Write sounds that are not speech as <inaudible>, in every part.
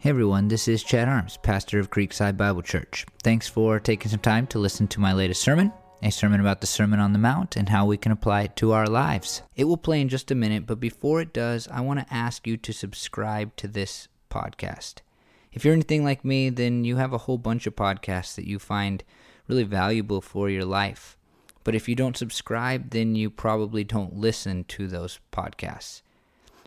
Hey everyone, this is Chad Arms, pastor of Creekside Bible Church. Thanks for taking some time to listen to my latest sermon, a sermon about the Sermon on the Mount and how we can apply it to our lives. It will play in just a minute, but before it does, I want to ask you to subscribe to this podcast. If you're anything like me, then you have a whole bunch of podcasts that you find really valuable for your life. But if you don't subscribe, then you probably don't listen to those podcasts.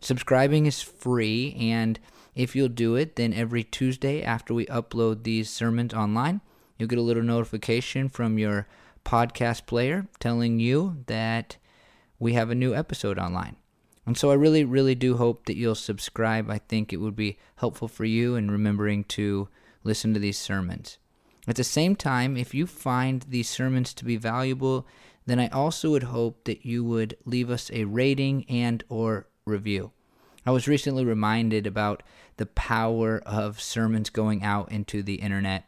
Subscribing is free and if you'll do it, then every Tuesday after we upload these sermons online, you'll get a little notification from your podcast player telling you that we have a new episode online. And so I really, really do hope that you'll subscribe. I think it would be helpful for you in remembering to listen to these sermons. At the same time, if you find these sermons to be valuable, then I also would hope that you would leave us a rating and or review. I was recently reminded about the power of sermons going out into the internet.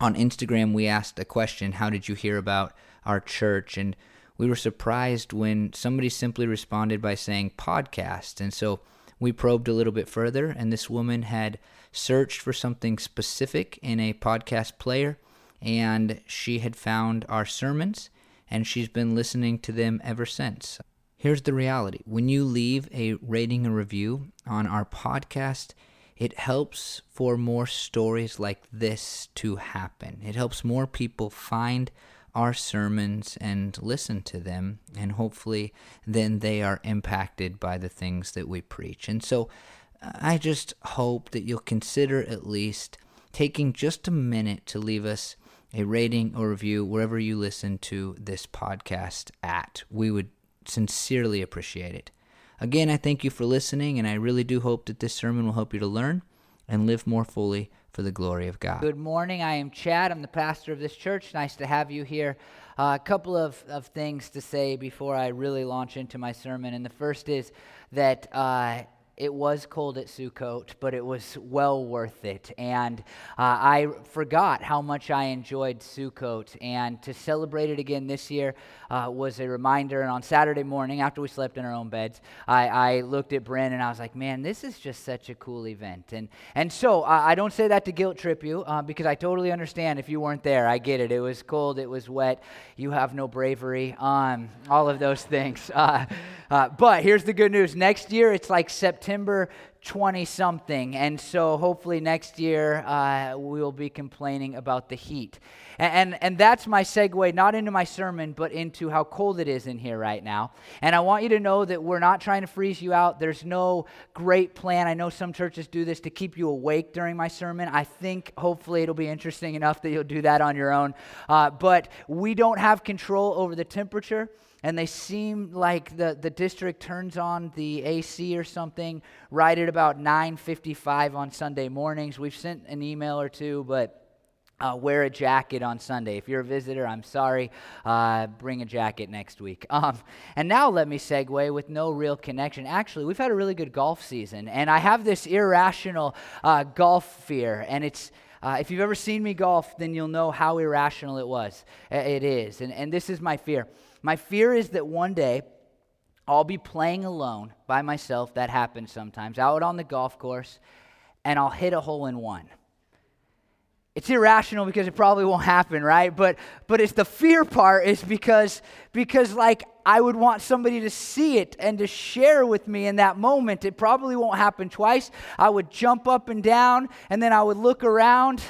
On Instagram, we asked a question How did you hear about our church? And we were surprised when somebody simply responded by saying podcast. And so we probed a little bit further, and this woman had searched for something specific in a podcast player, and she had found our sermons, and she's been listening to them ever since. Here's the reality when you leave a rating and review on our podcast, it helps for more stories like this to happen. It helps more people find our sermons and listen to them, and hopefully, then they are impacted by the things that we preach. And so, I just hope that you'll consider at least taking just a minute to leave us a rating or review wherever you listen to this podcast at. We would sincerely appreciate it. Again, I thank you for listening, and I really do hope that this sermon will help you to learn and live more fully for the glory of God. Good morning. I am Chad. I'm the pastor of this church. Nice to have you here. Uh, a couple of, of things to say before I really launch into my sermon. And the first is that. Uh, it was cold at Sukkot, but it was well worth it. And uh, I forgot how much I enjoyed Sukkot. And to celebrate it again this year uh, was a reminder. And on Saturday morning, after we slept in our own beds, I, I looked at Bryn and I was like, man, this is just such a cool event. And, and so uh, I don't say that to guilt trip you uh, because I totally understand if you weren't there. I get it. It was cold, it was wet, you have no bravery, um, all of those things. <laughs> Uh, uh, but here's the good news next year, it's like September. September 20 something. And so hopefully next year uh, we'll be complaining about the heat. And, and, and, that's my segue, not into my sermon, but into how cold it is in here right now. And I want you to know that we're not trying to freeze you out. There's no great plan. I know some churches do this to keep you awake during my sermon. I think hopefully it'll be interesting enough that you'll do that on your own. Uh, but we don't have control over the temperature and they seem like the, the district turns on the AC or something right at about 9:55 on Sunday mornings. We've sent an email or two, but uh, wear a jacket on Sunday. If you're a visitor, I'm sorry. Uh, bring a jacket next week. <laughs> Um, and now let me segue with no real connection. Actually, we've had a really good golf season, and I have this irrational uh, golf fear, and it's uh, if you've ever seen me golf, then you'll know how irrational it was. It is. And, and this is my fear. My fear is that one day I'll be playing alone by myself. That happens sometimes, out on the golf course, and I'll hit a hole in one. It's irrational because it probably won't happen, right? But but it's the fear part is because because like I would want somebody to see it and to share with me in that moment. It probably won't happen twice. I would jump up and down and then I would look around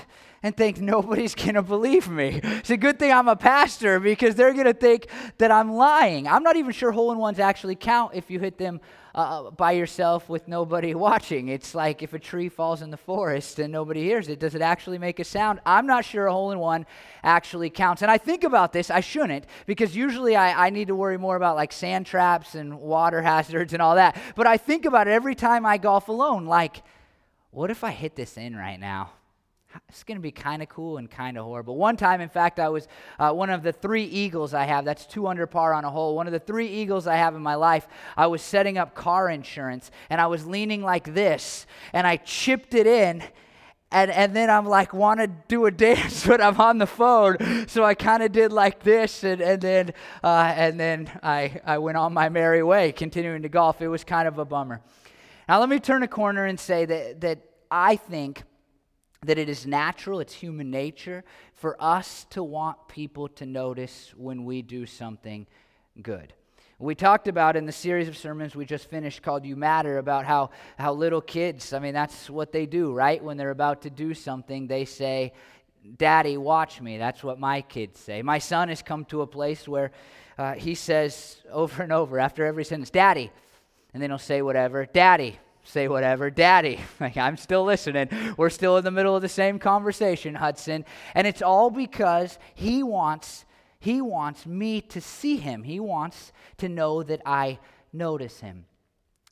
and think nobody's <laughs> going to believe me. It's a good thing I'm a pastor because they're going to think that I'm lying. I'm not even sure hole in ones actually count if you hit them uh, by yourself with nobody <laughs> watching. It's like if a tree falls in the forest and nobody hears it, does it actually make a sound? I'm not sure a hole in one actually counts. And I think about this, I shouldn't, because usually I, I need to worry more about like sand traps and water <laughs> hazards and all that. But I think about it every time I golf alone. Like, what if I hit this in right now? It's going to be kind of cool and kind of horrible. One time, in fact, I was uh, one of the three eagles I have. That's two under par on a hole. One of the three eagles I have in my life. I was setting up car insurance, and I was leaning like this, and I chipped it in. And, and then I'm like, want to do a <laughs> dance, but I'm on the phone. So I kind of did like this, and, and then, uh, and then I, I went on my merry way, continuing to golf. It was kind of a bummer. Now, let me turn a corner and say that, that I think that it is natural, it's human nature for us to want people to notice when we do something good. We talked about in the series of sermons we just finished called You Matter about how, how little kids, I mean, that's what they do, right? When they're about to do something, they say, Daddy, watch me. That's what my kids say. My son has come to a place where uh, he says over and over after every sentence, Daddy. And then he'll say whatever, Daddy, say whatever, Daddy. <laughs> Like, I'm still listening. We're still in the middle of the same conversation, Hudson. And it's all because he wants he wants me to see him. He wants to know that I notice him.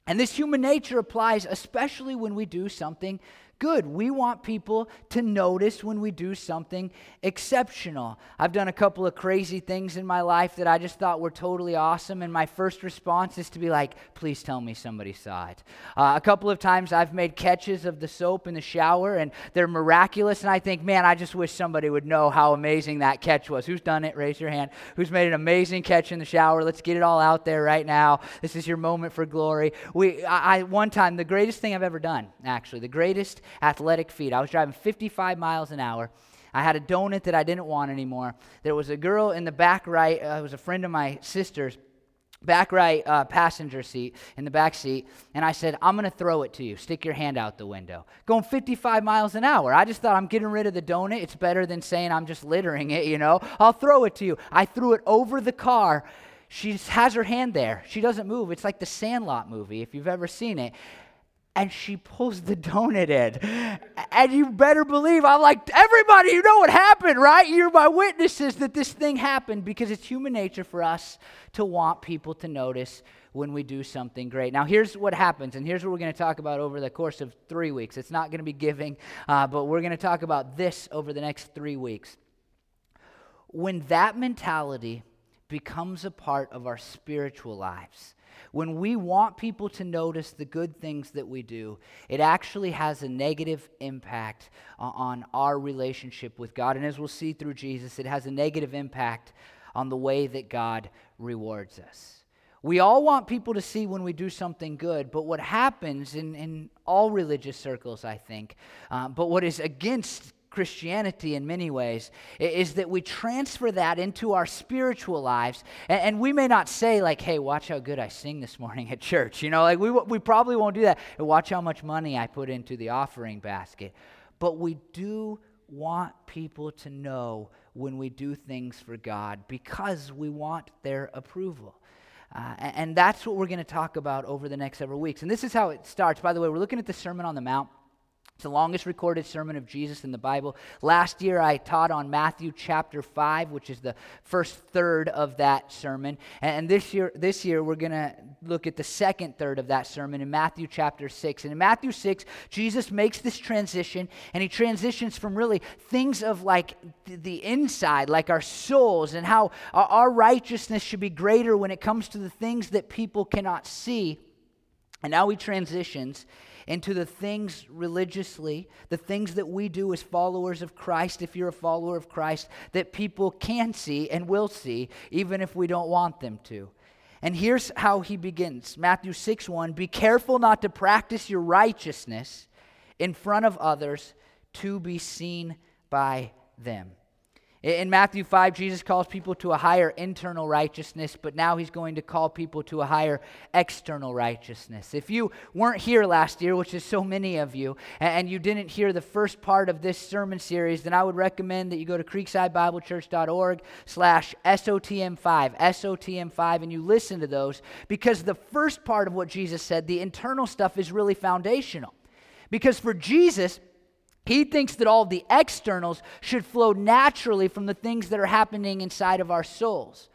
And this human nature applies especially when we do something good. We want people to notice when we do something exceptional. I've done a couple of crazy things in my life that I just thought were totally awesome, and my first response is to be like, please tell me somebody saw it. Uh, a couple of times I've made catches of the soap in the shower, and they're miraculous, and I think, man, I just wish somebody would know how amazing that catch was. Who's done it? Raise your hand. Who's made an amazing catch in the shower? Let's get it all out there right now. This is your moment for glory. We, I, I one time, the greatest thing I've ever done, actually, the greatest athletic feat. I was driving 55 miles an hour. I had a donut that I didn't want anymore. There was a girl in the back right, uh, it was a friend of my sister's, back right uh, passenger seat in the back seat and i said i'm going to throw it to you. Stick your hand out the window. Going 55 miles an hour. I just thought i'm getting rid of the donut. It's better than saying i'm just littering it you know? I'll throw it to you. I threw it over the car. She has her hand there. She doesn't move. It's like the sandlot movie if you've ever seen it and she pulls the donut in. And you better believe, I'm like, everybody, you know what happened, right? You're my witnesses that this thing happened because it's human nature for us to want people to notice when we do something great. Now, here's what happens, and here's what we're going to talk about over the course of three weeks. It's not going to be giving, uh, but we're going to talk about this over the next three weeks. When that mentality becomes a part of our spiritual lives, when we want people to notice the good things that we do, it actually has a negative impact on our relationship with God. And as we'll see through Jesus, it has a negative impact on the way that God rewards us. We all want people to see when we do something good, but what happens in, in all religious circles, I think, uh, but what is against Christianity in many ways is that we transfer that into our spiritual lives. And, we may not say, like, hey, watch how good I sing this morning at church. You know, like we, we probably won't do that. Watch how much money I put into the offering basket. But we do want people to know when we do things for God because we want their approval. Uh, and that's what we're going to talk about over the next several weeks. And this is how it starts. By the way, we're looking at the Sermon on the Mount. It's the longest recorded sermon of Jesus in the Bible. Last year I taught on Matthew chapter 5, which is the first third of that sermon. And this year, this year we're going to look at the second third of that sermon in Matthew chapter 6. And in Matthew 6, Jesus makes this transition, and he transitions from really things of like the inside, like our souls, and how our righteousness should be greater when it comes to the things that people cannot see. And now he transitions into the things religiously, the things that we do as followers of Christ, if you're a follower of Christ, that people can see and will see, even if we don't want them to. And here's how he begins Matthew 6 1 Be careful not to practice your righteousness in front of others to be seen by them. In Matthew 5, Jesus calls people to a higher internal righteousness, but now he's going to call people to a higher external righteousness. If you weren't here last year, which is so many of you, and you didn't hear the first part of this sermon series, then I would recommend that you go to creeksidebiblechurch.org slash SOTM5, SOTM5, and you listen to those, because the first part of what Jesus said, the internal stuff, is really foundational. Because for Jesus, he thinks that all the externals should flow naturally from the things that are happening inside of our souls.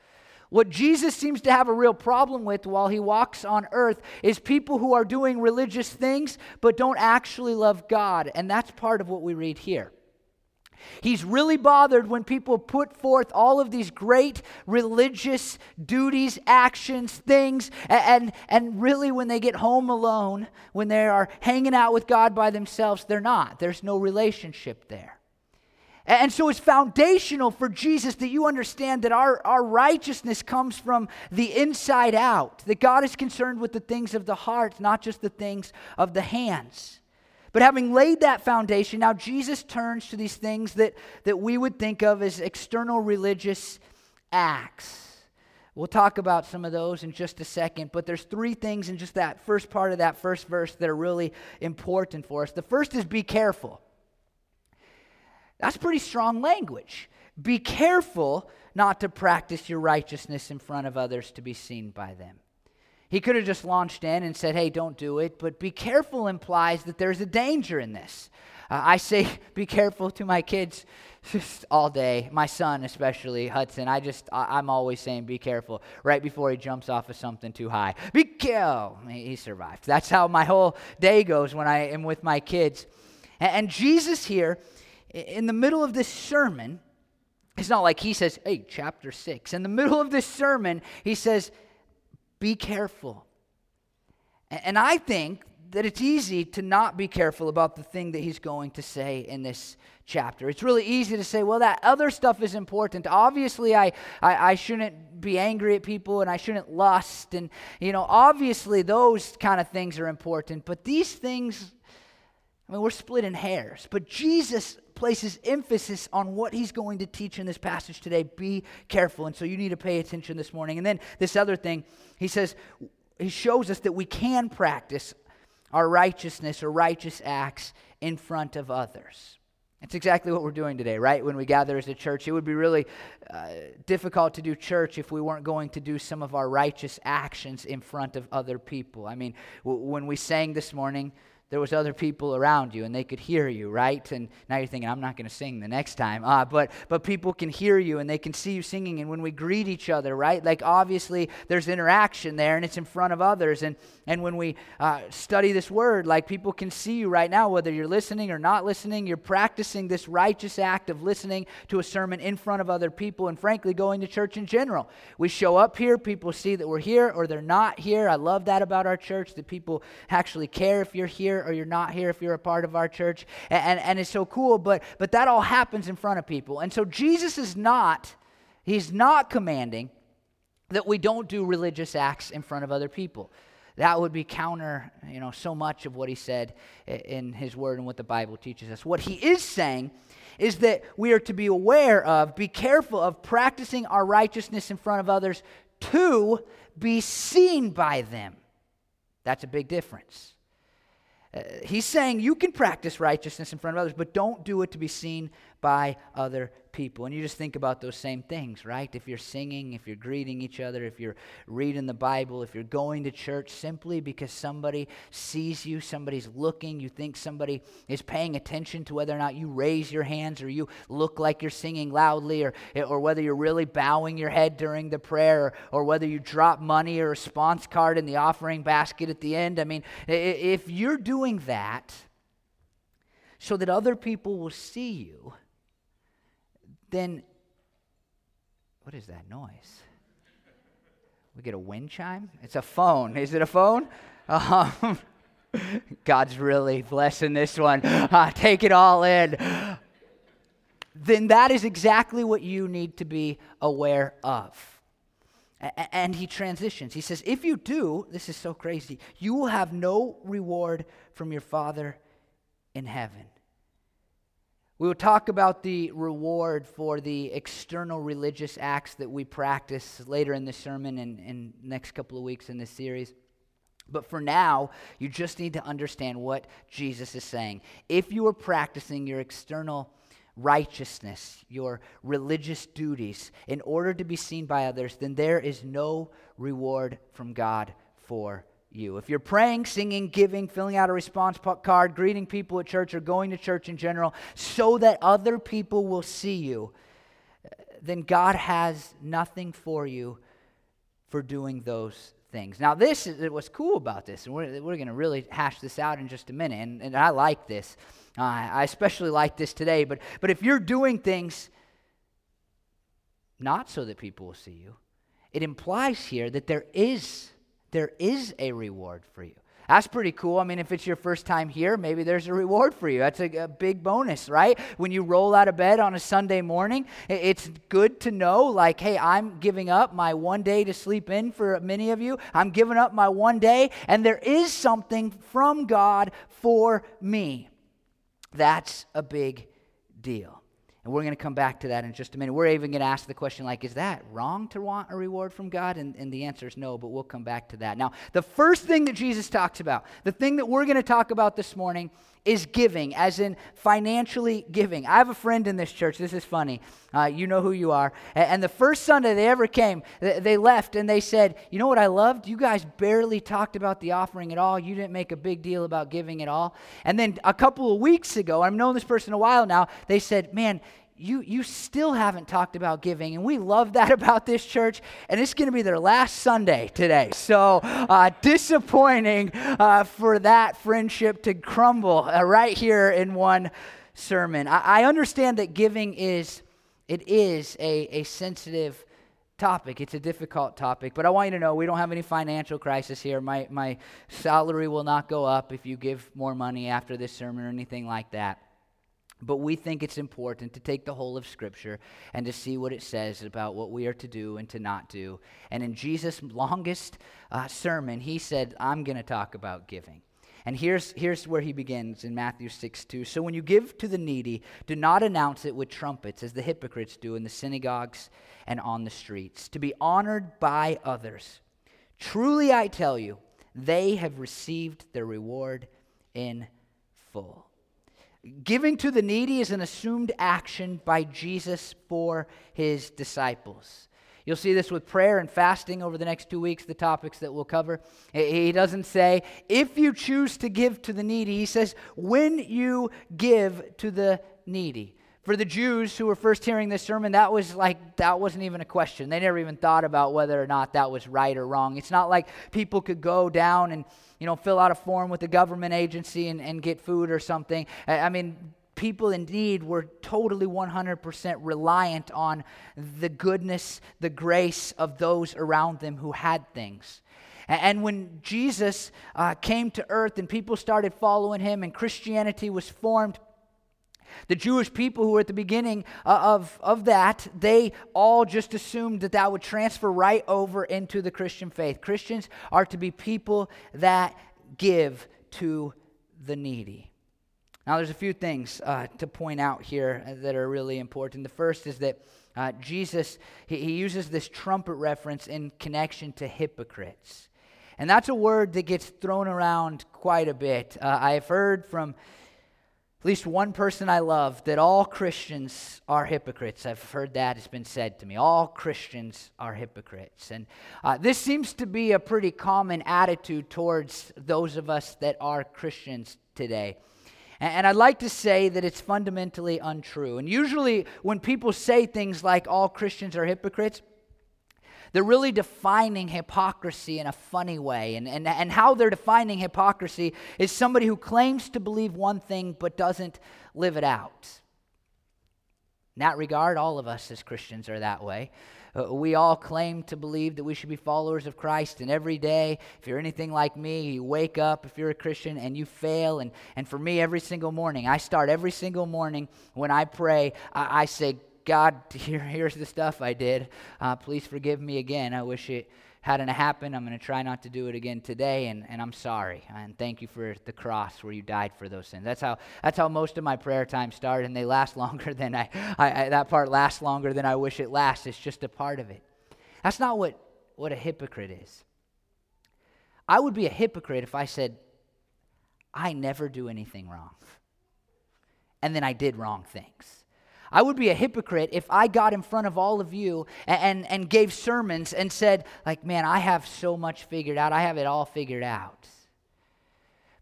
What Jesus seems to have a real problem with while he walks on earth is people who are doing religious things but don't actually love God. And that's part of what we read here. He's really bothered when people put forth all of these great religious duties, actions, things, and, and really when they get home alone, when they are hanging out with God by themselves, they're not. There's no relationship there. And so it's foundational for Jesus that you understand that our, our righteousness comes from the inside out, that God is concerned with the things of the heart, not just the things of the hands. But having laid that foundation, now Jesus turns to these things that, that we would think of as external religious acts. We'll talk about some of those in just a second, but there's three things in just that first part of that first verse that are really important for us. The first is be careful. That's pretty strong language. Be careful not to practice your righteousness in front of others to be seen by them. He could have just launched in and said, hey, don't do it, but be careful implies that there's a danger in this. Uh, I say, <laughs> be careful to my kids just <laughs> all day, my son especially, Hudson. I just, I, am always saying, be careful right before he jumps off of something too high. Be careful. He survived. That's how my whole day goes when I am with my kids. And, and Jesus here, in the middle of this sermon, it's not like he says, hey, chapter six. In the middle of this sermon, he says, be careful. And I think that it's easy to not be careful about the thing that he's going to say in this chapter. It's really easy to say, well, that other stuff is important. Obviously, I, I, I, shouldn't be angry at people and I shouldn't lust. And, you know, obviously, those kind of things are important. But these things, I mean, we're splitting hairs. But Jesus places emphasis on what he's going to teach in this passage today. Be careful. And so you need to pay attention this morning. And then this other thing, he says, he shows us that we can practice our righteousness or righteous acts in front of others. It's exactly what we're doing today, right? When we gather as a church, it would be really uh, difficult to do church if we weren't going to do some of our righteous actions in front of other people. I mean, w- when we sang this morning, there was other people around you and they could hear you right? And now you're thinking i'm not going to sing the next time. Uh, but but people can hear you and they can see you singing and when we greet each other right? Like obviously there's interaction there and it's in front of others. And and when we uh, study this word like people can see you right now whether you're listening or not listening. You're practicing this righteous act of listening to a sermon in front of other people and frankly going to church in general. We show up here people see that we're here or they're not here. I love that about our church that people actually care if you're here or you're not here if you're a part of our church. And, and, and it's so cool, but, but that all happens in front of people. And so Jesus is not, he's not commanding that we don't do religious acts in front of other people. That would be counter, you know, so much of what he said in his word and what the Bible teaches us. What he is saying is that we are to be aware of, be careful of practicing our righteousness in front of others to be seen by them. That's a big difference. Uh, he's saying you can practice righteousness in front of others, but don't do it to be seen by other people. And you just think about those same things, right? If you're singing, if you're greeting each other, if you're reading the Bible, if you're going to church simply because somebody sees you, somebody's looking, you think somebody is paying attention to whether or not you raise your hands or you look like you're singing loudly or, or whether you're really bowing your head during the prayer or, or whether you drop money or a response card in the offering basket at the end. I mean, if you're doing that so that other people will see you, then what is that noise? We get a wind chime? It's a phone. Is it a phone? Um, <laughs> God's really blessing this one. Uh, take it all in. Then that is exactly what you need to be aware of. And he transitions. He says, If you do, this is so crazy, you will have no reward from your Father in heaven. We will talk about the reward for the external religious acts that we practice later in the sermon and next couple of weeks in this series. But for now, you just need to understand what Jesus is saying. If you are practicing your external righteousness, your religious duties, in order to be seen by others, then there is no reward from God for you. If you're praying, singing, giving, filling out a response card, greeting people at church, or going to church in general so that other people will see you, then God has nothing for you for doing those things. Now, this is what's cool about this, and we're, we're going to really hash this out in just a minute, and, and I like this. Uh, I especially like this today, but, but if you're doing things not so that people will see you, it implies here that there is there is a reward for you. That's pretty cool. I mean, if it's your first time here, maybe there's a reward for you. That's a, a big bonus, right? When you roll out of bed on a Sunday morning, it's good to know, like, hey, I'm giving up my one day to sleep in for many of you. I'm giving up my one day, and there is something from God for me. That's a big deal. And we're going to come back to that in just a minute. We're even going to ask the question, like, is that wrong to want a reward from God? And, and the answer is no, but we'll come back to that. Now, the first thing that Jesus talks about, the thing that we're going to talk about this morning, is giving, as in financially giving. I have a friend in this church. This is funny. Uh, you know who you are. And the first Sunday they ever came, they left and they said, You know what I loved? You guys barely talked about the offering at all. You didn't make a big deal about giving at all. And then a couple of weeks ago, I've known this person a while now, they said, Man, you, you still haven't talked about giving. And we love that <laughs> about this church. And it's going to be their last Sunday today. So uh, disappointing uh, for that friendship to crumble uh, right here in one sermon. I, I, understand that giving is, it is a, a sensitive topic. It's a difficult topic. But I want you to know we don't have any financial crisis here. My, my salary will not go up if you give more money after this sermon or anything like that. But we think it's important to take the whole of Scripture and to see what it says about what we are to do and to not do. And in Jesus' longest uh, sermon, he said, I'm going to talk about giving. And here's, here's where he begins in Matthew 6 2. So when you give to the needy, do not announce it with trumpets, as the hypocrites do in the synagogues and on the streets, to be honored by others. Truly I tell you, they have received their reward in full. Giving to the needy is an assumed action by Jesus for his disciples. You'll see this with prayer and fasting over the next two weeks, the topics that we'll cover. He doesn't say, if you choose to give to the needy. He says, when you give to the needy. For the Jews who were first hearing this sermon, that was like, that wasn't even a question. They never even thought about whether or not that was right or wrong. It's not like people could go down and, you know, fill out a form with a government agency and, and get food or something. I mean, people indeed were totally 100% reliant on the goodness, the grace of those around them who had things. And when Jesus uh, came to earth and people started following him and Christianity was formed, the Jewish people who were at the beginning uh, of, of that, they all just assumed that that would transfer right over into the Christian faith. Christians are to be people that give to the needy. Now, there's a few things uh, to point out here that are really important. The first is that uh, Jesus, he, he uses this trumpet reference in connection to hypocrites. And that's a word that gets thrown around quite a bit. Uh, I've heard from at least one person I love that all Christians are hypocrites. I've heard that has been said to me. All Christians are hypocrites. And uh, this seems to be a pretty common attitude towards those of us that are Christians today. And, and I'd like to say that it's fundamentally untrue. And usually, when people say things like all Christians are hypocrites, they're really defining hypocrisy in a funny way. And, and, and how they're defining hypocrisy is somebody who claims to believe one thing but doesn't live it out. In that regard, all of us as Christians are that way. Uh, we all claim to believe that we should be followers of Christ, and every day, if you're anything like me, you wake up, if you're a Christian, and you fail. And, and for me, every single morning, I start every single morning when I pray, I, I say, God, <laughs> here, here's the stuff I did. Uh, please forgive me again. I wish it hadn't happened. I'm going to try not to do it again today, and, and I'm sorry. And thank you for the cross where you died for those sins. That's how, that's how most of my prayer times start, and they last <laughs> longer than I, I, I that part lasts longer than I wish it lasts. It's just a part of it. That's not what, what a hypocrite is. I would be a hypocrite if I said, I never do anything wrong. And then I did wrong things. I would be a hypocrite if I got in front of all of you and, and, and, gave sermons and said, like, man, I have so much figured out. I have it all figured out.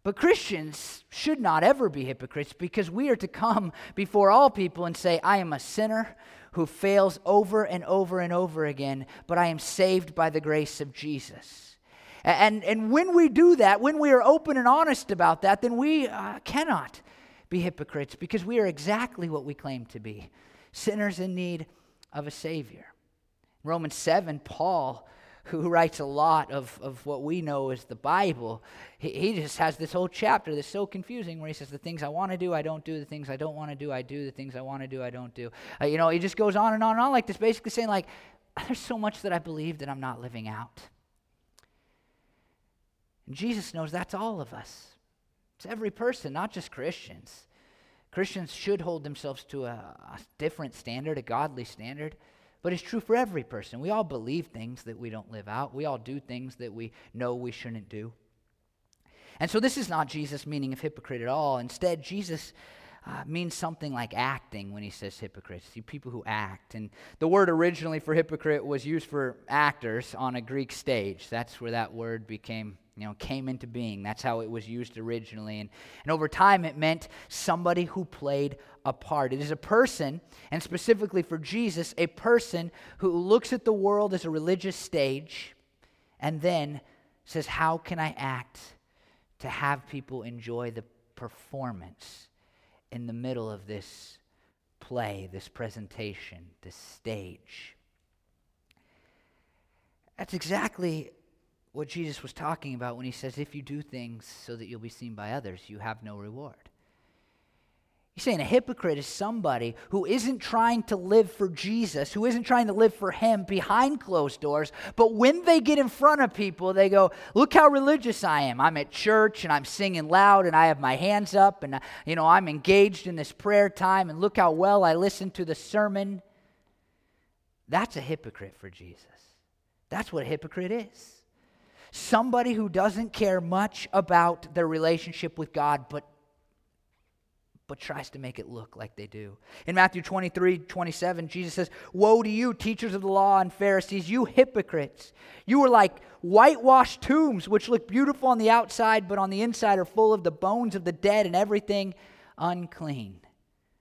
But Christians should not ever be hypocrites because we are to come before all people and say, I am a sinner who fails over and over and over again, but I am saved by the grace of Jesus. And, and when we do that, when we are open and honest about that, then we uh, cannot be hypocrites because we are exactly what we claim to be sinners in need of a Savior. In Romans 7, Paul, who writes a lot of, of what we know as the Bible, he, he just has this whole chapter that's so confusing where he says, The things I want to do, I don't do. The things I don't want to do, I do. The things I want to do, I don't do. Uh, you know, he just goes on and on and on like this, basically saying, like, there's so much that I believe that I'm not living out. And Jesus knows that's all of us. It's every person, not just Christians. Christians should hold themselves to a, a different standard, a godly standard. But it's true for every person. We all believe things that we don't live out. We all do things that we know we shouldn't do. And so this is not Jesus' meaning of hypocrite at all. Instead, Jesus uh, means something like acting when he says hypocrites. People who act. And the word originally for hypocrite was used for actors on a Greek stage. That's where that word became you know, came into being. That's how it was used originally. And, and over time, it meant somebody who played a part. It is a person, and specifically for Jesus, a person who looks at the world as a religious stage and then says, How can I act to have people enjoy the performance in the middle of this play, this presentation, this stage? That's exactly what Jesus was talking about when he says, If you do things so that you'll be seen by others, you have no reward. He's saying a hypocrite is somebody who isn't trying to live for Jesus, who isn't trying to live for Him behind closed doors, but when they get in front of people, they go, Look how religious I am. I'm at church and I'm singing loud and I have my hands up and, you know, I'm engaged in this prayer time and look how well I listen to the sermon. That's a hypocrite for Jesus. That's what a hypocrite is somebody who doesn't care much about their relationship with God, but but tries to make it look like they do. In Matthew 23, 27, Jesus says, Woe to you, teachers of the law and Pharisees, you hypocrites! You are like whitewashed tombs, which look beautiful on the outside, but on the inside are full of the bones of the dead and everything unclean.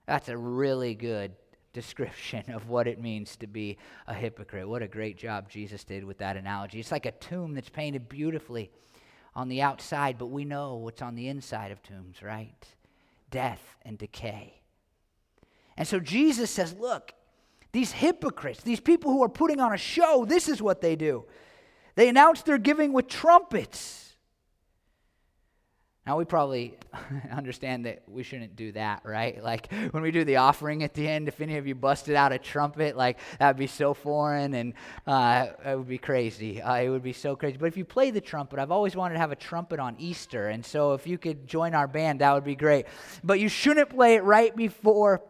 That's a really good description of what it means to be a hypocrite. What a great job Jesus did with that analogy. It's like a tomb that's painted beautifully on the outside, but we know what's on the inside of tombs, right? Death and decay. And so Jesus says, look, these hypocrites, these people who are putting on a show, this is what they do. They announce their giving with trumpets. Now, we probably <laughs> understand that we shouldn't do that, right? <laughs> Like when we do the offering at the end, if any of you busted out a trumpet, like that would be so foreign and uh, it would be crazy. Uh, it would be so crazy. But if you play the trumpet, I've always wanted to have a trumpet on Easter. And so if you could join our band, that would be great. But you shouldn't play it right before.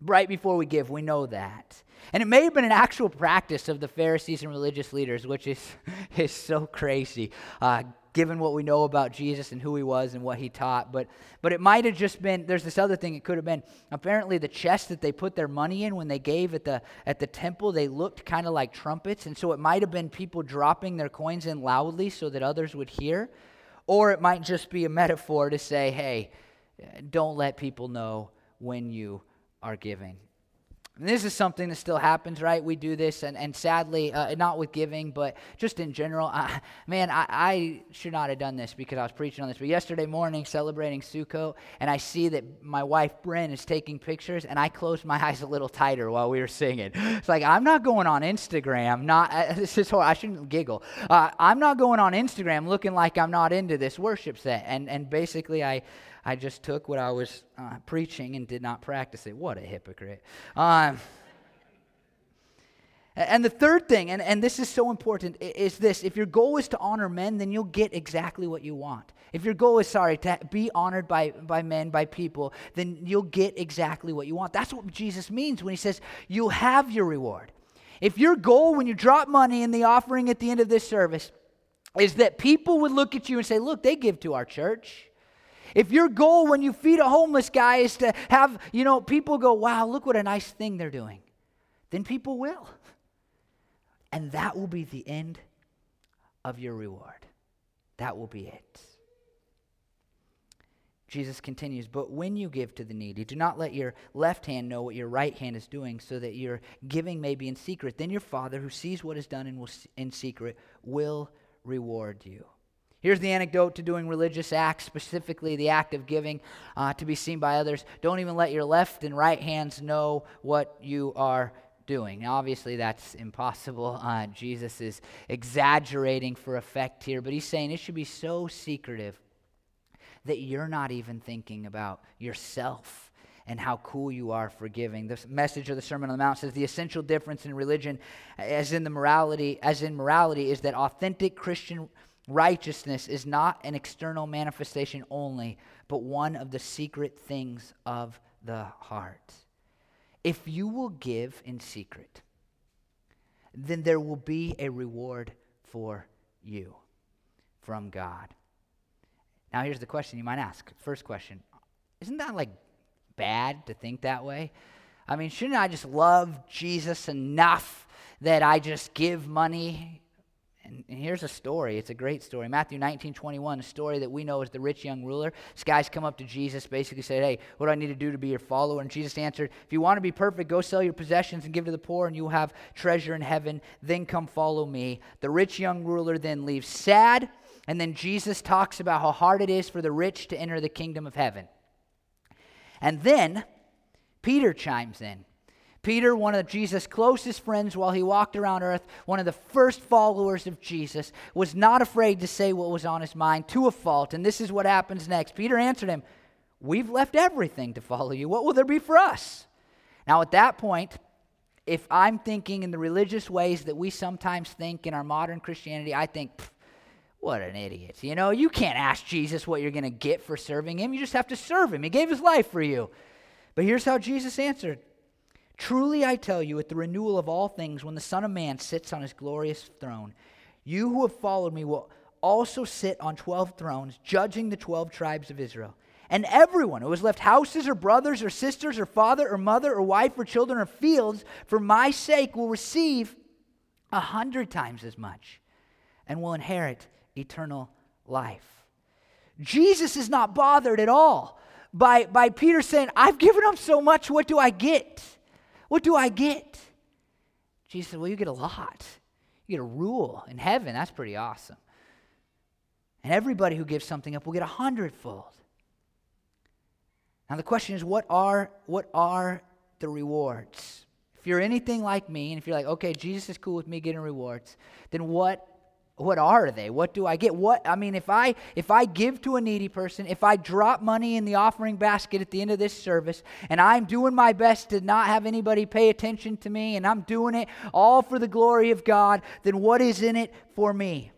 Right before we give, we know that. And it may have been an actual practice of the Pharisees and religious leaders, which is, <laughs> is so crazy. Uh, given what we know about Jesus and who he was and what he taught. But, but it might have just been, there's this other thing it could have been. Apparently, the chest that they put their money in when they gave at the, at the temple, they looked kind of like trumpets. And so it might have been people dropping their coins in loudly so that others would hear. Or it might just be a metaphor to say, hey, don't let people know when you are giving. And this is something that still happens, right? We do this, and, and sadly, uh, not with giving, but just in general. Uh, man, I, I, should not have done this because I was preaching on this. But yesterday morning, celebrating Sukkot, and I see that my wife, Bryn, is taking pictures, and I closed my <laughs> eyes a little tighter while we were singing. It's like, I'm not going on Instagram. Not uh, <laughs> This is horrible. I shouldn't giggle. Uh, I'm not going on Instagram looking like I'm not into this worship set. And, and basically, I I just took what I was uh, preaching and did not practice it. What a hypocrite. Um, and the third thing, and, and this is so important, is this if your goal is to honor men, then you'll get exactly what you want. If your goal is, sorry, to be honored by, by men, by people, then you'll get exactly what you want. That's what Jesus means when he says, you'll have your reward. If your goal when you drop money in the offering at the end of this service is that people would look at you and say, look, they give to our church. If your goal when you feed a homeless guy is to have, you know, people go, wow, look what a nice thing they're doing, then people will. And that will be the end of your reward. That will be it. Jesus continues, But when you give to the needy, do not let your left hand know what your right hand is doing, so that your giving may be in secret. Then your Father, who sees what is done in, in secret, will reward you. Here's the anecdote to doing religious acts, specifically the act of giving uh, to be seen by others. Don't even let your left and right hands know what you are doing. Now, obviously, that's impossible. <laughs> Uh, Jesus is exaggerating for effect here, but he's saying it should be so secretive that you're not even thinking about yourself and how cool you are for giving. The message of the Sermon on the Mount says the essential difference in religion, as in the morality, as in morality, is that authentic Christian righteousness is not an external manifestation only, but one of the secret things of the heart. If you will give in secret, then there will be a reward for you from God. Now, here's the question you might ask. First question Isn't that like bad to think that way? I mean, shouldn't I just love Jesus enough that I just give money and, here's a story. It's a great story. Matthew 19, 21, a story that we know as the rich young ruler. This guy's come up to Jesus, basically said, Hey, what do I need to do to be your follower? And Jesus answered, If you want to be perfect, go sell your possessions and give to the poor, and you'll have treasure in heaven. Then come follow me. The rich young ruler then leaves sad, and then Jesus talks about how hard it is for the rich to enter the kingdom of heaven. And then Peter chimes in. Peter, one of Jesus' closest friends while he walked around earth, one of the first followers of Jesus, was not afraid to say what was on his mind to a fault. And this is what happens next. Peter answered him, We've left everything to follow you. What will there be for us? Now, at that point, if I'm thinking in the religious ways that we sometimes think in our modern Christianity, I think, what an idiot. You know, you can't ask Jesus what you're going to get for serving him. You just have to serve him. He gave his life for you. But here's how Jesus answered Truly I tell you, at the renewal of all things, when the Son of Man sits on his glorious throne, you who have followed me will also sit on 12 thrones, judging the 12 tribes of Israel. And everyone who has left houses or brothers or sisters or father or mother or wife or children or fields for my sake will receive a hundred times as much and will inherit eternal life. Jesus is not bothered at all by, by Peter saying, I've given up so much, what do I get? What do I get? Jesus said, Well, you get a lot. You get a rule in heaven. That's pretty awesome. And everybody who gives something up will get a hundredfold. Now the question is, what are what are the rewards? If you're anything like me, and if you're like, okay, Jesus is cool with me getting rewards, then what what are they? What do i get? What i mean if i if i give to a needy person if i drop money in the offering basket at the end of this service and i'm doing my best to not have anybody pay attention to me and i'm doing it all for the glory of god then what is in it for me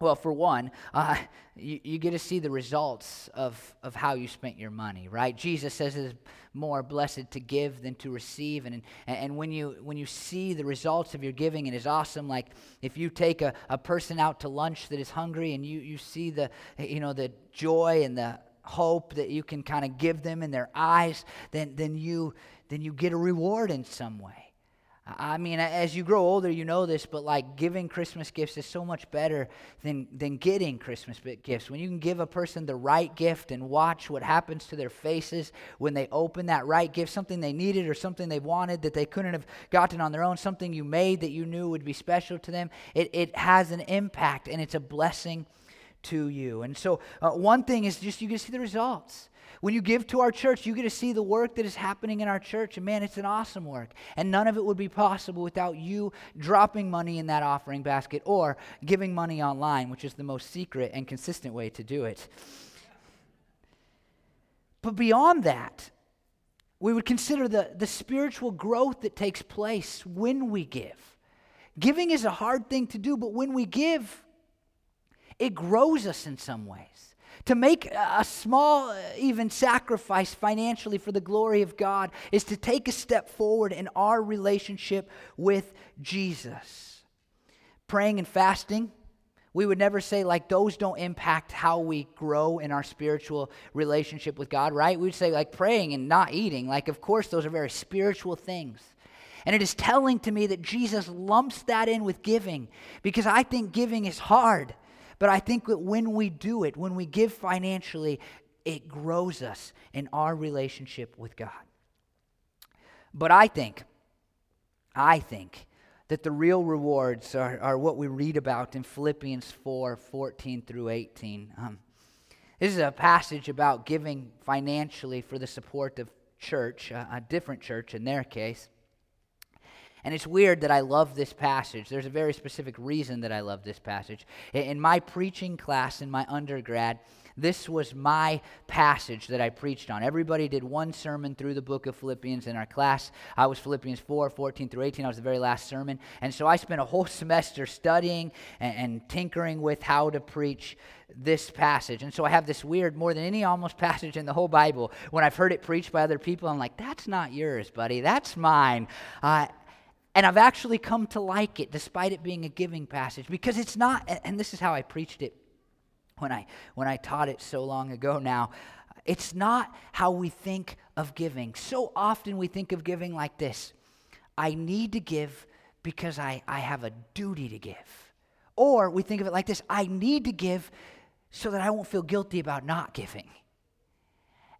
well, for one, uh, you, you, get to see the results of, of how you spent your money, right? Jesus says it's more blessed to give than to receive. And, and when, you, when you see the results of your giving, it is awesome. Like if you take a, a person out to lunch that is hungry and you, you see the, you know, the joy and the hope that you can kind of give them in their eyes, then, then, you, then you get a reward in some way. I mean, as you grow older, you know this, but like giving Christmas gifts is so much better than, than getting Christmas gifts. When you can give a person the right gift and watch what happens to their faces when they open that right gift, something they needed or something they wanted that they couldn't have gotten on their own, something you made that you knew would be special to them, it, it has an impact and it's a blessing to you. And so, uh, one thing is just you can see the results. When you give to our church, you get to see the work that is happening in our church. And man, it's an awesome work. And none of it would be possible without you dropping money in that offering basket or giving money online, which is the most secret and consistent way to do it. But beyond that, we would consider the, the spiritual growth that takes place when we give. Giving is a hard thing to do, but when we give, it grows us in some ways. To make a small, even sacrifice financially for the glory of God is to take a step forward in our relationship with Jesus. Praying and fasting, we would never say, like, those don't impact how we grow in our spiritual relationship with God, right? We'd say, like, praying and not eating. Like, of course, those are very spiritual things. And it is telling to me that Jesus lumps that in with giving because I think giving is hard. But I think that when we do it, when we give financially, it grows us in our relationship with God. But I think, I think that the real rewards are, are what we read about in Philippians 4 14 through 18. Um, this is a passage about giving financially for the support of church, a, a different church in their case. And it's weird that I love this passage. There's a very specific reason that I love this passage. In my preaching class in my undergrad, this was my passage that I preached on. Everybody did one sermon through the book of Philippians in our class. I was Philippians 4, 14 through 18. I was the very last sermon. And so I spent a whole <laughs> semester studying and, and tinkering with how to preach this passage. And so I have this weird, more than any almost <laughs> passage in the whole Bible. When I've heard it preached by other people, I'm like, that's not yours, buddy. That's mine. Uh, and I've actually come to like it despite it being a giving passage because it's not, and this is how I preached it when I, when I taught it so long ago now. It's not how we think of giving. So often we think of giving like this I need to give because I, I have a duty to give. Or we think of it like this I need to give so that I won't feel guilty about not giving.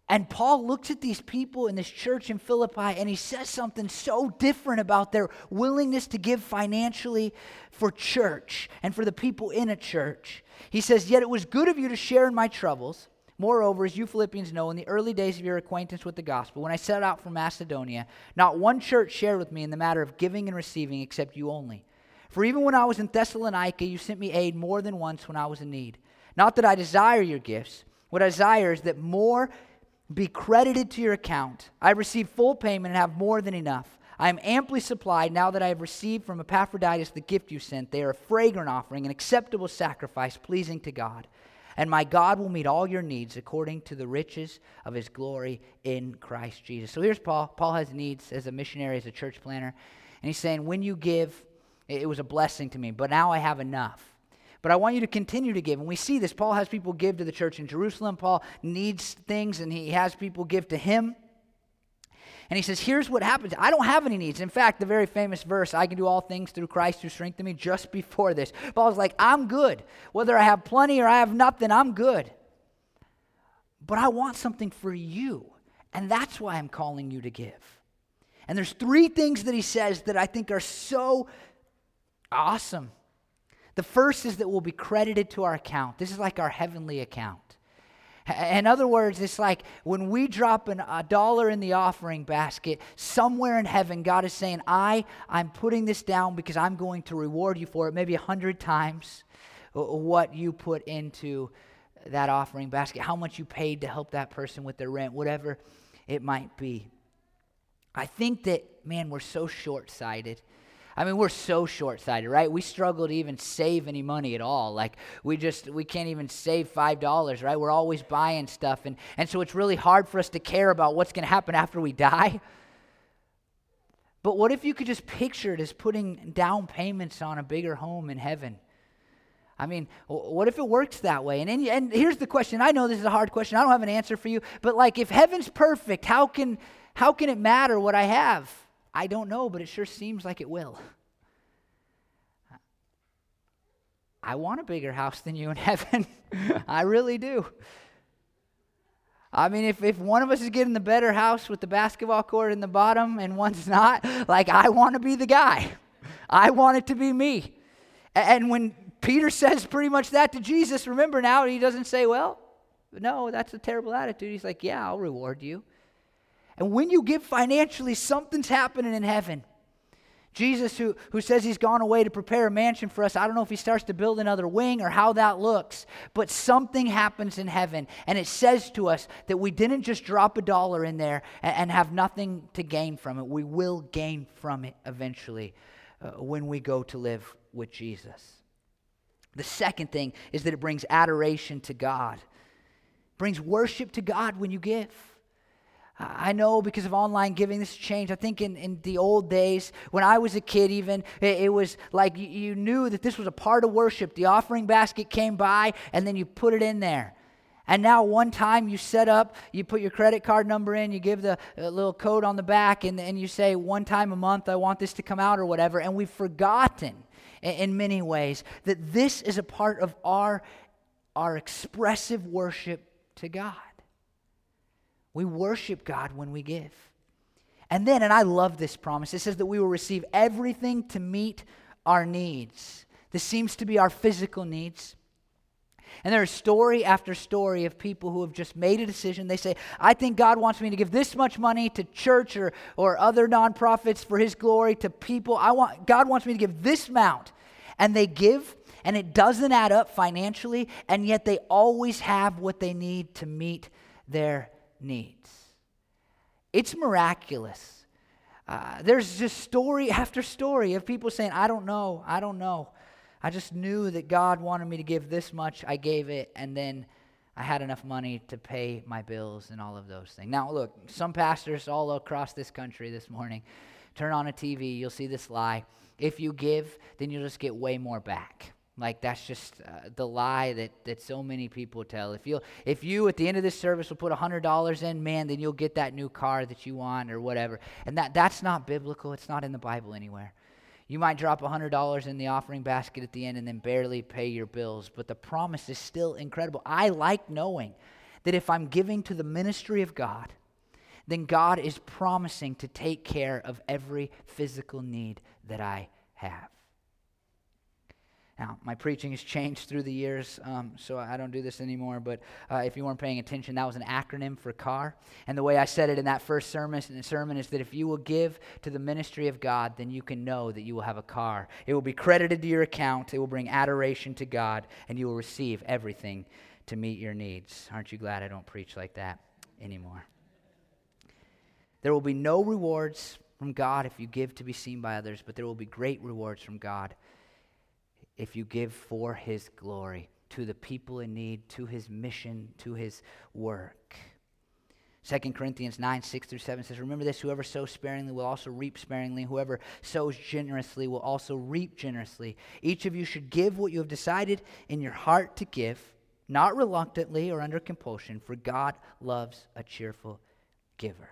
And Paul looks at these people in this church in Philippi and he says something so different about their willingness to give financially for church and for the people in a church. He says, Yet it was good of you to share in my troubles. Moreover, as you Philippians know, in the early days of your acquaintance with the gospel, when I set out from Macedonia, not one church shared with me in the matter of giving and receiving except you only. For even when I was in Thessalonica, you sent me aid more than once when I was in need. Not that I desire your gifts. What I desire is that more be credited to your account. I receive full payment and have more than enough. I am amply supplied now that I have received from Epaphroditus the gift you sent. They are a fragrant offering, an acceptable sacrifice, pleasing to God. And my God will meet all your needs according to the riches of his glory in Christ Jesus. So here's Paul. Paul has needs as a missionary, as a church planner. And he's saying, when you give, it was a blessing to me, but now I have enough. But I want you to continue to give. And we see this. Paul has people give to the church in Jerusalem. Paul needs things, and he has people give to him. And he says, Here's what happens. I don't have any needs. In fact, the very famous verse, I can do all things through Christ who strengthens me, just before this. Paul's like, I'm good. Whether I have plenty or I have nothing, I'm good. But I want something for you. And that's why I'm calling you to give. And there's three things that he says that I think are so awesome the first is that we'll be credited to our account. This is like our heavenly account. In other words, it's like when we drop an, a dollar in the offering basket, somewhere in heaven, God is saying, I, I'm putting this down because I'm going to reward you for it, maybe a hundred times uh, what you put into that offering basket, how much you paid to help that person with their rent, whatever it might be. I think that, man, we're so short sighted. I mean, we're so short sighted, right? We struggle to even save any money at all. Like, we just, we can't even save $5, right? We're always buying stuff. And, and so it's really hard for us to care about what's going to happen after we die. But what if you could just picture it as putting down payments on a bigger home in heaven? I mean, what if it works that way? And, and here's the question. I know this is a hard question. I don't have an answer for you. But like, if heaven's perfect, how can, how can it matter what I have? I don't know, but it sure seems like it will. I want a bigger house than you in <laughs> heaven. I really do. I mean, if, if one of us is getting the better house with the basketball court in the bottom and one's not, like, I want to be the guy. I want it to be me. And when Peter says pretty much that to Jesus, remember now, he doesn't say, well, no, that's a terrible attitude. He's like, yeah, I'll reward you. And when you give financially, something's happening in heaven. Jesus, who, who says he's gone away to prepare a mansion for us, I don't know if he starts to build another wing or how that looks, but something happens in heaven. And it says to us that we didn't just drop a dollar in there and, and have nothing to gain from it. We will gain from it eventually uh, when we go to live with Jesus. The second thing is that it brings adoration to God, it brings worship to God when you give. I know because of online giving, this changed. I think in, in the old days, when I was a kid, even, it, it was like you, knew that this was a part of worship. The offering basket came by, and then you put it in there. And now, one time you set up, you put your credit card number in, you give the uh, little code on the back, and, and you say, one time a month, I want this to come out, or whatever. And we've forgotten in, in many ways that this is a part of our, our expressive worship to God. We worship God when we give. And then, and I love this promise, it says that we will receive everything to meet our needs. This seems to be our physical needs. And there's story after story of people who have just made a decision. They say, I think God wants me to give this much money to church or, or other nonprofits for his glory to people. I want God wants me to give this amount. And they give, and it doesn't add up financially, and yet they always have what they need to meet their needs. It's miraculous. Uh, there's just story after story of people saying, I don't know, I don't know. I just knew that God wanted me to give this much. I gave it, and then I had enough money to pay my bills and all of those things. Now, look, some pastors all across this country this morning turn on a TV, you'll see this lie. If you give, then you'll just get way more back. Like that's just uh, the lie that, that so many people tell. If you if you at the end of this service will put hundred dollars in, man, then you'll get that new car that you want or whatever. And that that's not biblical. It's not in the Bible anywhere. You might drop $100 in the offering basket at the end and then barely pay your bills, but the promise is still incredible. I like knowing that if I'm giving to the ministry of God, then God is promising to take care of every physical need that I have. Now, my preaching has <laughs> changed through the years, um, so I don't do this anymore. But uh, if you weren't paying attention, that was an acronym for CAR. And the way I said it in that first sermon, sermon is that if you will give to the ministry of God, then you can know that you will have a car. It will be credited to your account, it will bring adoration to God, and you will receive everything to meet your needs. Aren't you glad I don't preach like that anymore? There will be no rewards from God if you give to be seen by others, but there will be great rewards from God if you give for his glory to the people in need, to his mission, to his work. 2 Corinthians 9, 6 through 7 says, Remember this, whoever sows sparingly will also reap sparingly. Whoever sows generously will also reap generously. Each of you should give what you have decided in your heart to give, not reluctantly or under compulsion, for God loves a cheerful giver.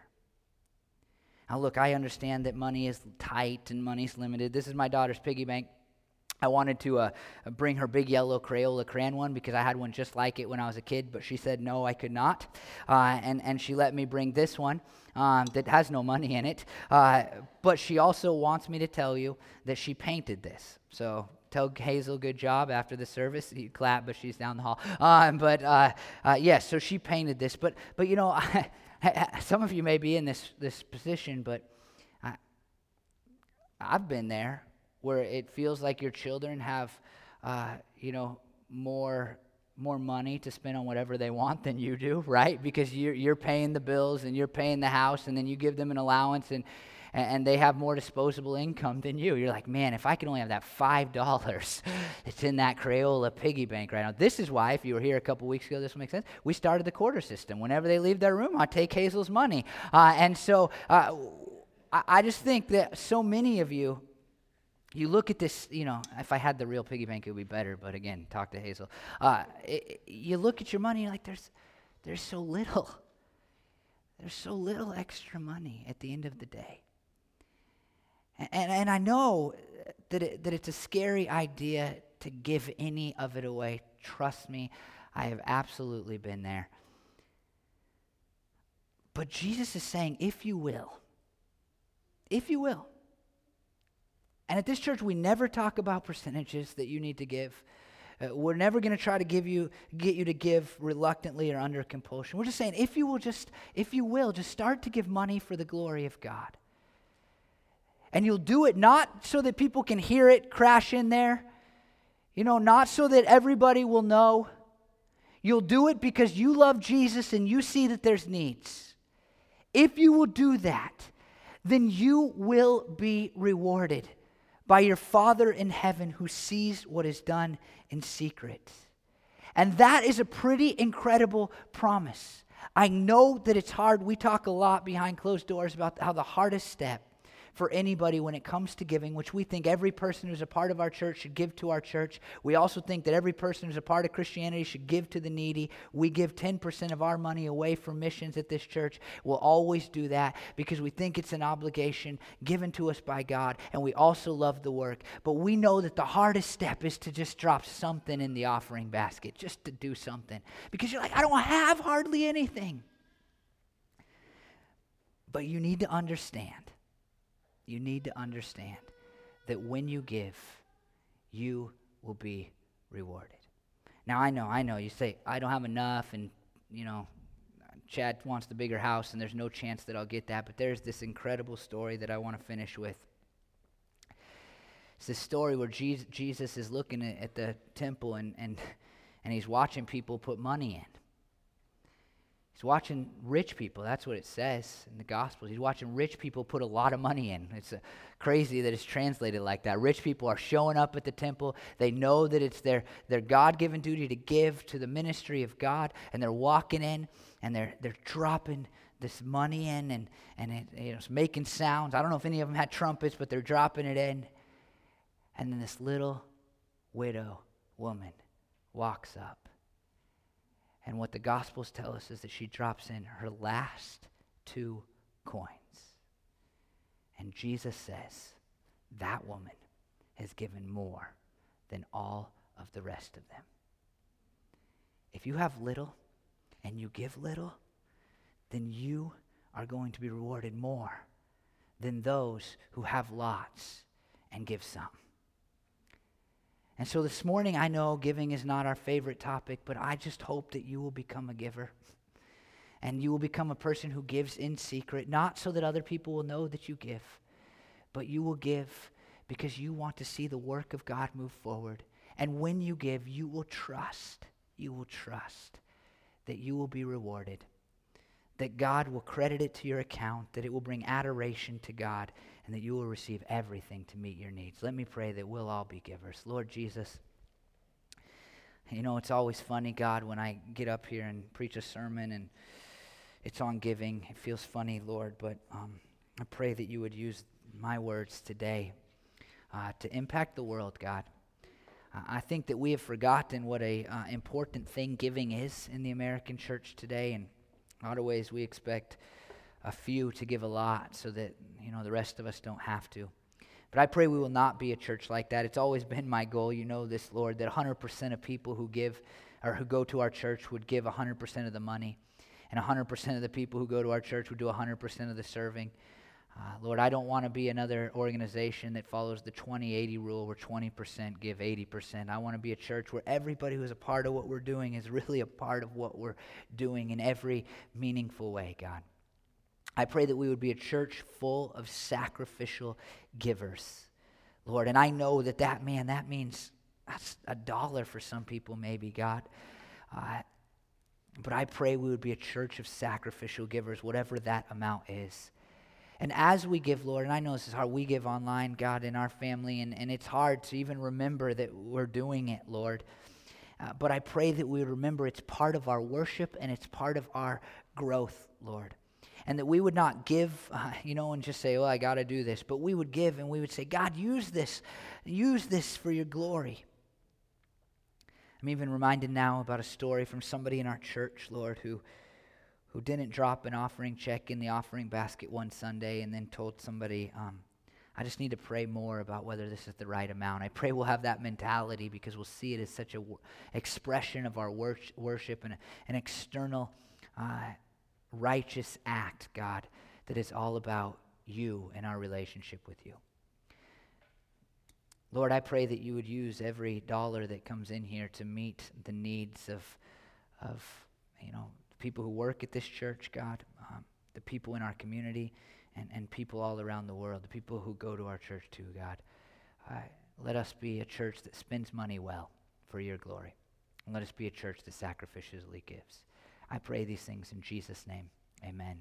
Now, look, I understand that money is tight and money's limited. This is my daughter's piggy bank. I wanted to uh, bring her big yellow Crayola crayon one because I had one just like it when I was a kid, but she said no, I could not. Uh, and, and she let me bring this one um, that has no money in it. Uh, but she also wants me to tell you that she painted this. So tell Hazel good job after the service. You clap, but she's down the hall. Um, but uh, uh, yes, yeah, so she painted this. But, but you know, <laughs> some of you may be in this, this position, but I, I've been there where it feels like your children have, uh, you know, more more money to spend on whatever they want than you do, right? Because you're you're paying the bills and you're paying the house, and then you give them an allowance and. And they have more disposable income than you. You're like, man, if I could only have that five dollars <laughs> that's in that Crayola piggy bank right now. This is why, if you were here a couple weeks ago, this will make sense. We started the quarter system. Whenever they leave their room, I take Hazel's money. Uh, and so uh, I just think that so many of you you look at this, you know, if I had the real piggy bank, it would be better. But again, talk to Hazel. Uh, it, you look at your money, you're like, there's, there's so little. There's so little extra money at the end of the day. And, and, and I know that, it, that it's a scary idea to give any of it away. Trust me, I have absolutely been there. But Jesus is saying, if you will, if you will, and at this church, we never talk about percentages that you need to give. Uh, we're never going to try to give you, get you to give reluctantly or under compulsion. We're just saying, if you will just, if you will, just start to give money for the glory of God. And you'll do it not so that people can hear it crash in there, you know, not so that everybody will know. You'll do it because you love Jesus and you see that there's needs. If you will do that, then you will be rewarded by your Father in heaven who sees what is done in secret. And that is a pretty incredible promise. I know that it's hard. We talk a lot behind closed doors about how the hardest step for anybody when it comes to giving, which we think every person who's a part of our church should give to our church. We also think that every person who's a part of Christianity should give to the needy. We give 10% of our money away for missions at this church. We'll always do that because we think it's an obligation given to us by God, and we also love the work. But we know that the hardest step is to just drop something in the offering basket, just to do something. Because you're like, I don't have hardly anything. But you need to understand you need to understand that when you give, you will be rewarded. Now, I know, I know. You say, I don't have enough, and, you know, Chad wants the bigger house, and there's no chance that I'll get that. But there's this incredible story that I want to finish with. It's this story where Jesus is looking at the temple and, and, and he's watching people put money in. He's watching rich people. That's what it says in the Gospels. He's watching rich people put a lot of money in. It's uh, crazy that it's translated like that. Rich people are showing up at the temple. They know that it's their, their God given duty to give to the ministry of God, and they're walking in and they're, they're dropping this money in and, and it, you know, it's making sounds. I don't know if any of them had trumpets, but they're dropping it in. And then this little widow woman walks up. And what the Gospels tell us is that she drops in her last two coins. And Jesus says, that woman has given more than all of the rest of them. If you have little and you give little, then you are going to be rewarded more than those who have lots and give some. And so this morning, I know giving is not our favorite topic, but I just hope that you will become a giver. And you will become a person who gives in secret, not so that other people will know that you give, but you will give because you want to see the work of God move forward. And when you give, you will trust, you will trust that you will be rewarded, that God will credit it to your account, that it will bring adoration to God, and that you will receive everything to meet your needs. Let me pray that we'll all be givers. Lord Jesus, you know, it's always funny, God, when I get up here and preach a sermon and it's on giving. It feels funny, Lord, but um, I pray that you would use my words today uh, to impact the world, God. Uh, I think that we have forgotten what a uh, important thing giving is in the American church today, and a lot of ways we expect a few to give a lot so that you know the rest of us don't have to. But I pray we will not be a church like that. It's always been my goal, you know this, Lord, that 100% of people who give or who go to our church would give 100% of the money, and 100% of the people who go to our church would do 100% of the serving. Uh, Lord, I don't want to be another organization that follows the 20 80 rule where 20% give 80%. I want to be a church where everybody who's a part of what we're doing is really a part of what we're doing in every meaningful way, God. I pray that we would be a church full of sacrificial givers, Lord. And I know that that, man, that means that's a dollar for some people, maybe, God. Uh, but I pray we would be a church of sacrificial givers, whatever that amount is. And as we give, Lord, and I know this is hard, we give online, God, in our family, and, and it's hard to even remember that we're doing it, Lord. Uh, but I pray that we remember it's part of our worship and it's part of our growth, Lord and that we would not give, <laughs> uh, you know, and just say, well, I got to do this, but we would give and we would say, God, use this, use this for your glory. I'm even reminded now about a story from somebody in our church, Lord, who, who didn't drop an offering check in the offering basket one Sunday and then told somebody, um, I just need to pray more about whether this is the right amount. I pray we'll have that mentality because we'll see it as such an w- expression of our wor- worship and an external uh, righteous act, God, that is all about you and our relationship with you. Lord, I pray that you would use every dollar that comes in here to meet the needs of, of you know, people who work at this church, God, um, the people in our community, and, and people all around the world, the people who go to our church too, God. Uh, let us be a church that spends money well for your glory. And let us be a church that sacrificially gives. I pray these things in Jesus' name. Amen.